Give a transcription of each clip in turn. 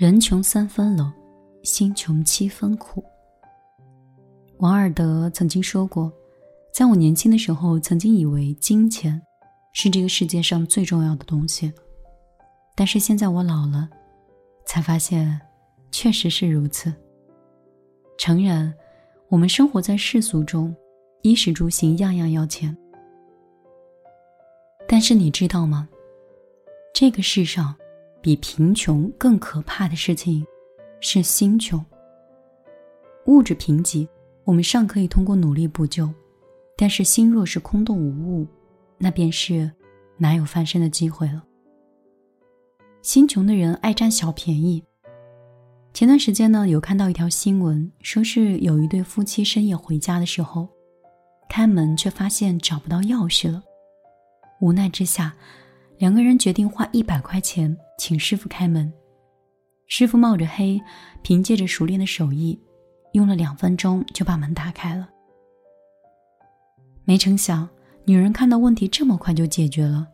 人穷三分冷，心穷七分苦。王尔德曾经说过，在我年轻的时候，曾经以为金钱是这个世界上最重要的东西，但是现在我老了，才发现，确实是如此。诚然，我们生活在世俗中，衣食住行样样要钱。但是你知道吗？这个世上，比贫穷更可怕的事情，是心穷。物质贫瘠，我们尚可以通过努力补救；但是心若是空洞无物，那便是哪有翻身的机会了。心穷的人爱占小便宜。前段时间呢，有看到一条新闻，说是有一对夫妻深夜回家的时候，开门却发现找不到钥匙了。无奈之下，两个人决定花一百块钱请师傅开门。师傅冒着黑，凭借着熟练的手艺，用了两分钟就把门打开了。没成想，女人看到问题这么快就解决了，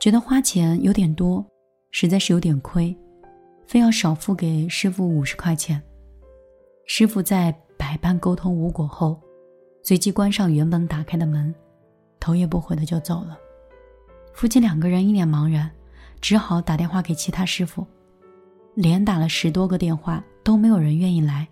觉得花钱有点多，实在是有点亏。非要少付给师傅五十块钱。师傅在百般沟通无果后，随即关上原本打开的门，头也不回的就走了。夫妻两个人一脸茫然，只好打电话给其他师傅，连打了十多个电话都没有人愿意来。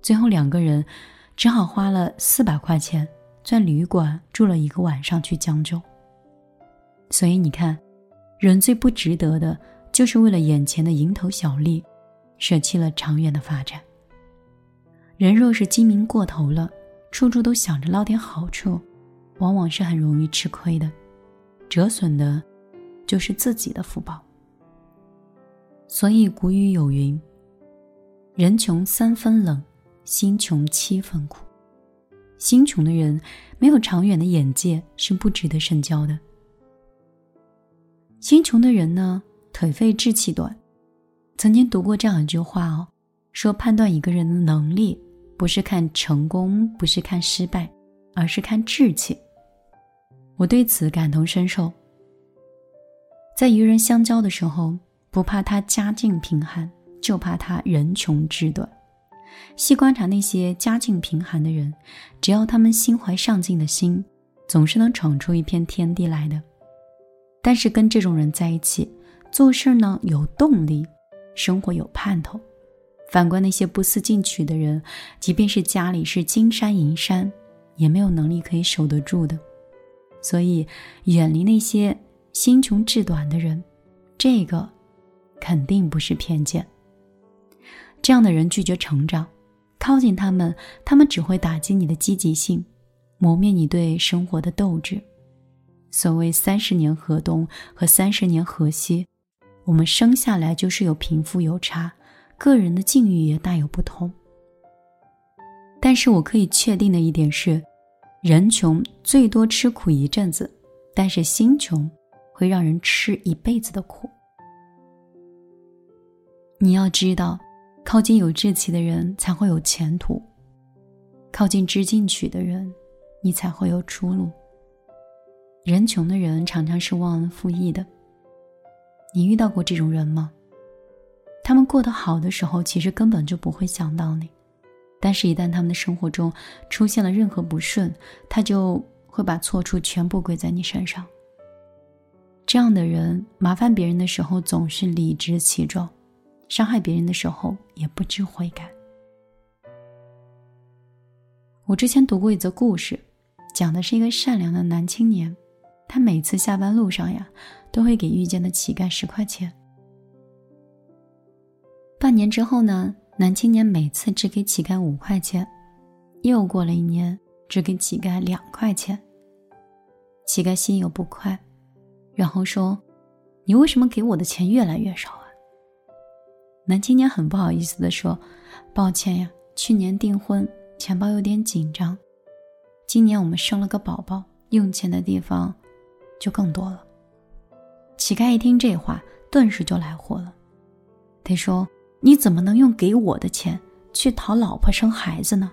最后两个人只好花了四百块钱在旅馆住了一个晚上去将就。所以你看，人最不值得的。就是为了眼前的蝇头小利，舍弃了长远的发展。人若是精明过头了，处处都想着捞点好处，往往是很容易吃亏的，折损的，就是自己的福报。所以古语有云：“人穷三分冷，心穷七分苦。”心穷的人没有长远的眼界，是不值得深交的。心穷的人呢？腿废志气短，曾经读过这样一句话哦，说判断一个人的能力，不是看成功，不是看失败，而是看志气。我对此感同身受。在与人相交的时候，不怕他家境贫寒，就怕他人穷志短。细观察那些家境贫寒的人，只要他们心怀上进的心，总是能闯出一片天地来的。但是跟这种人在一起，做事呢有动力，生活有盼头。反观那些不思进取的人，即便是家里是金山银山，也没有能力可以守得住的。所以，远离那些心穷志短的人，这个肯定不是偏见。这样的人拒绝成长，靠近他们，他们只会打击你的积极性，磨灭你对生活的斗志。所谓三十年河东和三十年河西。我们生下来就是有贫富有差，个人的境遇也大有不同。但是我可以确定的一点是，人穷最多吃苦一阵子，但是心穷会让人吃一辈子的苦。你要知道，靠近有志气的人才会有前途，靠近知进取的人，你才会有出路。人穷的人常常是忘恩负义的。你遇到过这种人吗？他们过得好的时候，其实根本就不会想到你，但是，一旦他们的生活中出现了任何不顺，他就会把错处全部归在你身上。这样的人，麻烦别人的时候总是理直气壮，伤害别人的时候也不知悔改。我之前读过一则故事，讲的是一个善良的男青年，他每次下班路上呀。都会给遇见的乞丐十块钱。半年之后呢，男青年每次只给乞丐五块钱。又过了一年，只给乞丐两块钱。乞丐心有不快，然后说：“你为什么给我的钱越来越少啊？”男青年很不好意思的说：“抱歉呀，去年订婚，钱包有点紧张。今年我们生了个宝宝，用钱的地方就更多了。”乞丐一听这话，顿时就来火了。他说：“你怎么能用给我的钱去讨老婆生孩子呢？”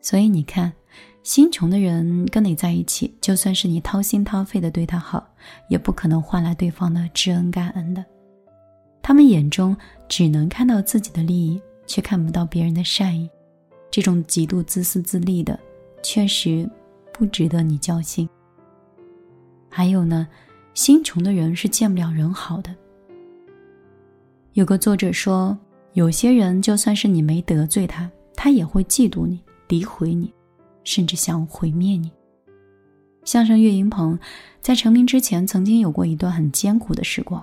所以你看，心穷的人跟你在一起，就算是你掏心掏肺的对他好，也不可能换来对方的知恩感恩的。他们眼中只能看到自己的利益，却看不到别人的善意。这种极度自私自利的，确实不值得你交心。还有呢，心穷的人是见不了人好的。有个作者说，有些人就算是你没得罪他，他也会嫉妒你、诋毁你，甚至想毁灭你。相声岳云鹏在成名之前，曾经有过一段很艰苦的时光。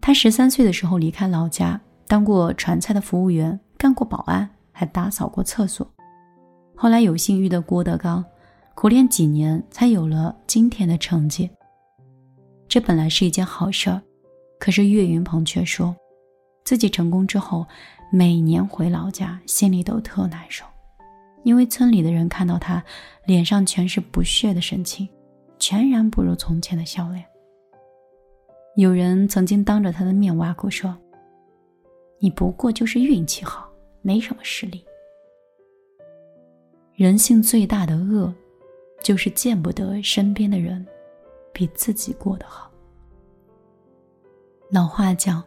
他十三岁的时候离开老家，当过传菜的服务员，干过保安，还打扫过厕所。后来有幸遇到郭德纲，苦练几年，才有了今天的成绩。这本来是一件好事儿，可是岳云鹏却说，自己成功之后，每年回老家，心里都特难受。因为村里的人看到他脸上全是不屑的神情，全然不如从前的笑脸。有人曾经当着他的面挖苦说：“你不过就是运气好，没什么实力。”人性最大的恶，就是见不得身边的人比自己过得好。老话讲：“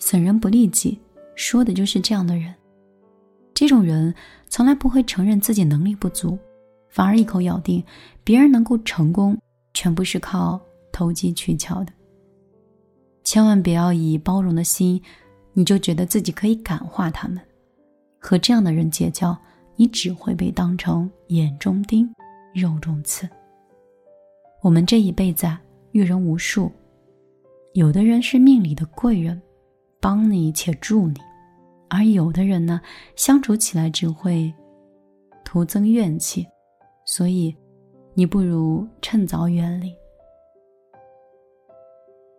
损人不利己”，说的就是这样的人。这种人从来不会承认自己能力不足，反而一口咬定别人能够成功，全部是靠投机取巧的。千万不要以包容的心，你就觉得自己可以感化他们。和这样的人结交，你只会被当成眼中钉、肉中刺。我们这一辈子啊，遇人无数，有的人是命里的贵人，帮你且助你。而有的人呢，相处起来只会徒增怨气，所以你不如趁早远离。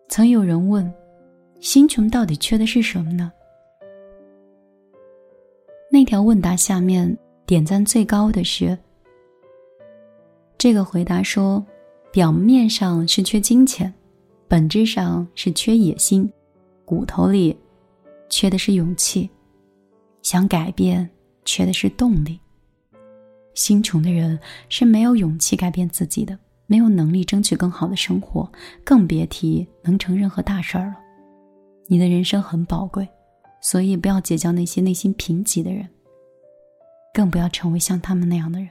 曾有人问：“心穷到底缺的是什么呢？”那条问答下面点赞最高的是这个回答说：“表面上是缺金钱，本质上是缺野心，骨头里缺的是勇气。”想改变，缺的是动力。心穷的人是没有勇气改变自己的，没有能力争取更好的生活，更别提能成任何大事儿了。你的人生很宝贵，所以不要结交那些内心贫瘠的人，更不要成为像他们那样的人。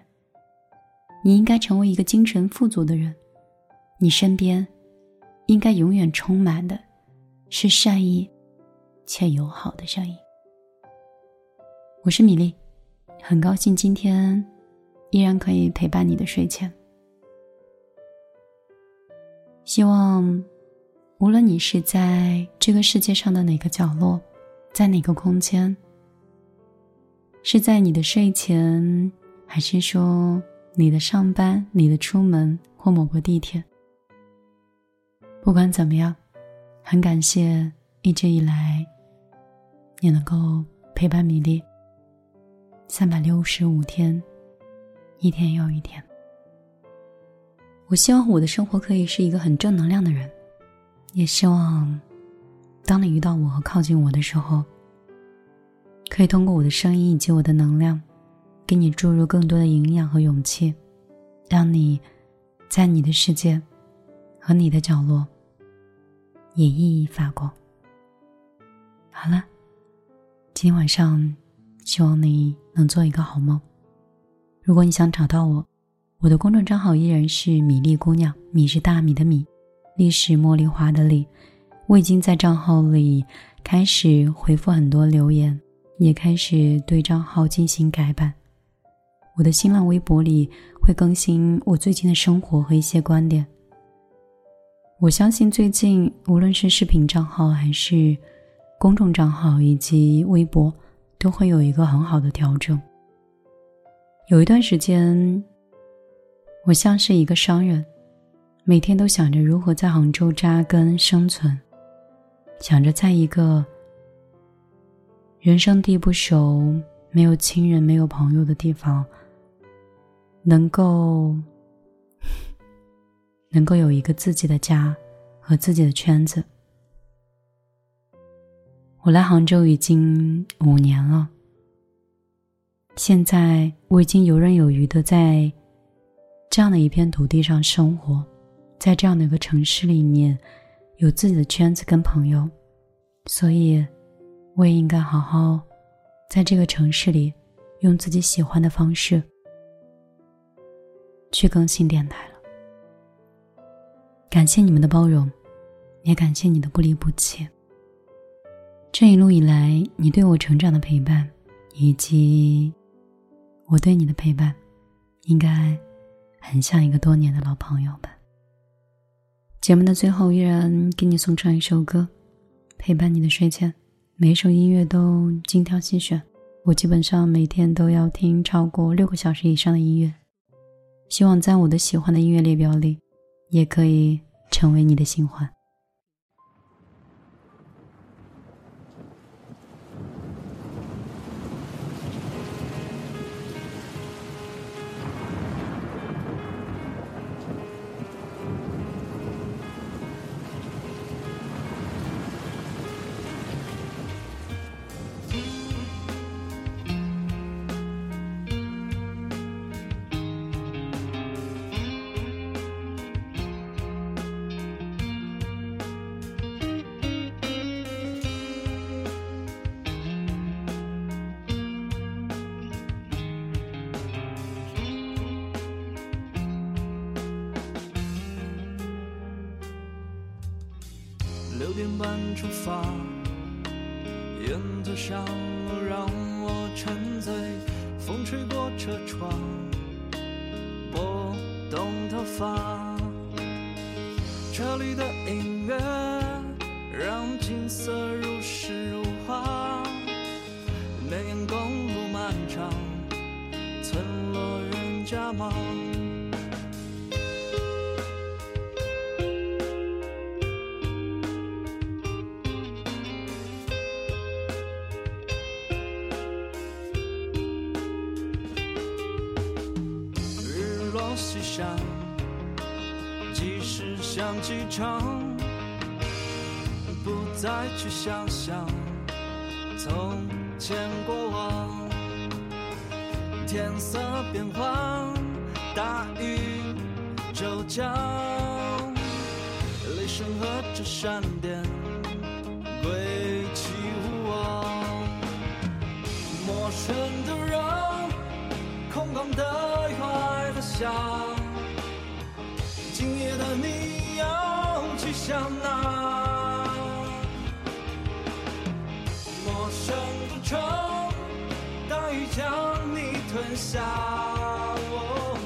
你应该成为一个精神富足的人，你身边应该永远充满的是善意且友好的声音。我是米粒，很高兴今天依然可以陪伴你的睡前。希望无论你是在这个世界上的哪个角落，在哪个空间，是在你的睡前，还是说你的上班、你的出门或某个地铁，不管怎么样，很感谢一直以来你能够陪伴米粒。三百六十五天，一天又一天。我希望我的生活可以是一个很正能量的人，也希望当你遇到我和靠近我的时候，可以通过我的声音以及我的能量，给你注入更多的营养和勇气，让你在你的世界和你的角落也熠熠发光。好了，今天晚上。希望你能做一个好梦。如果你想找到我，我的公众账号依然是米粒姑娘，米是大米的米，粒是茉莉花的粒。我已经在账号里开始回复很多留言，也开始对账号进行改版。我的新浪微博里会更新我最近的生活和一些观点。我相信最近无论是视频账号还是公众账号以及微博。都会有一个很好的调整。有一段时间，我像是一个商人，每天都想着如何在杭州扎根生存，想着在一个人生地不熟、没有亲人、没有朋友的地方，能够能够有一个自己的家和自己的圈子。我来杭州已经五年了，现在我已经游刃有余的在这样的一片土地上生活，在这样的一个城市里面，有自己的圈子跟朋友，所以，我也应该好好在这个城市里，用自己喜欢的方式去更新电台了。感谢你们的包容，也感谢你的不离不弃。这一路以来，你对我成长的陪伴，以及我对你的陪伴，应该很像一个多年的老朋友吧。节目的最后，依然给你送上一首歌。陪伴你的睡前，每一首音乐都精挑细选。我基本上每天都要听超过六个小时以上的音乐，希望在我的喜欢的音乐列表里，也可以成为你的新欢。六点半出发，沿着小路让我沉醉，风吹过车窗，拨动头发。车里的音乐让景色如诗如画，绵延公路漫长，村落人家忙。机场，不再去想象从前过往。天色变幻，大雨骤降，雷声和着闪电，归期无望。陌生的人，空旷的海的想，今夜的你向那？陌生的城，大雨将你吞下。哦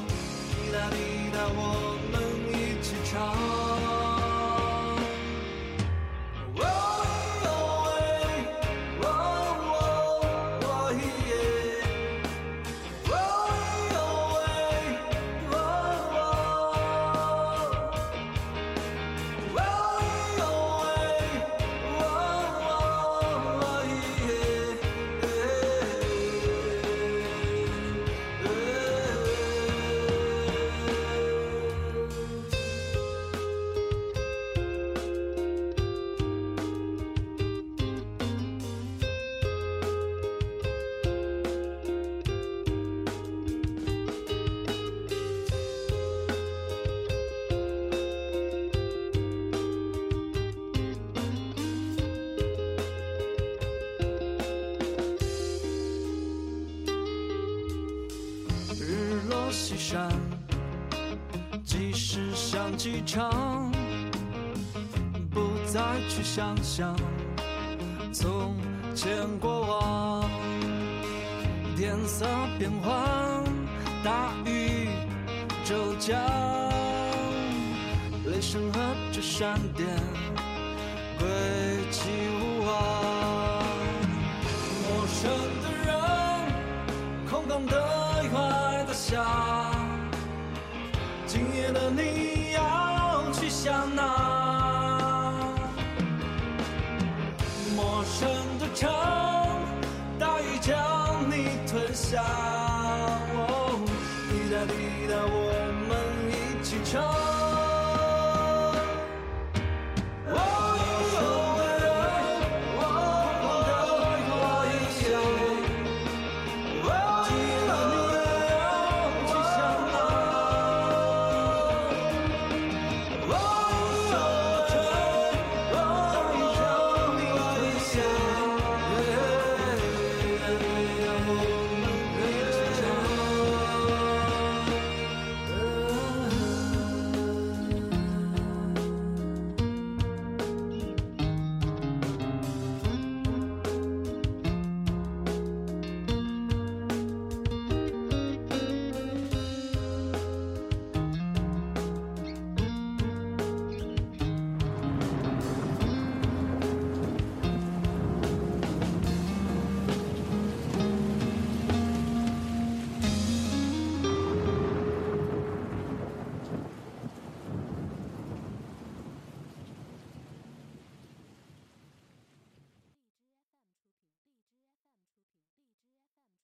滴答滴答，我们一起唱。落西山，即使像机场，不再去想象从前过往。天色变幻，大雨骤降，雷声和着闪电，归期无望。陌生的人，空荡的海的下，今夜的你要去向哪？陌生的城，大雨将你吞下。哦滴答滴答，我们一起唱。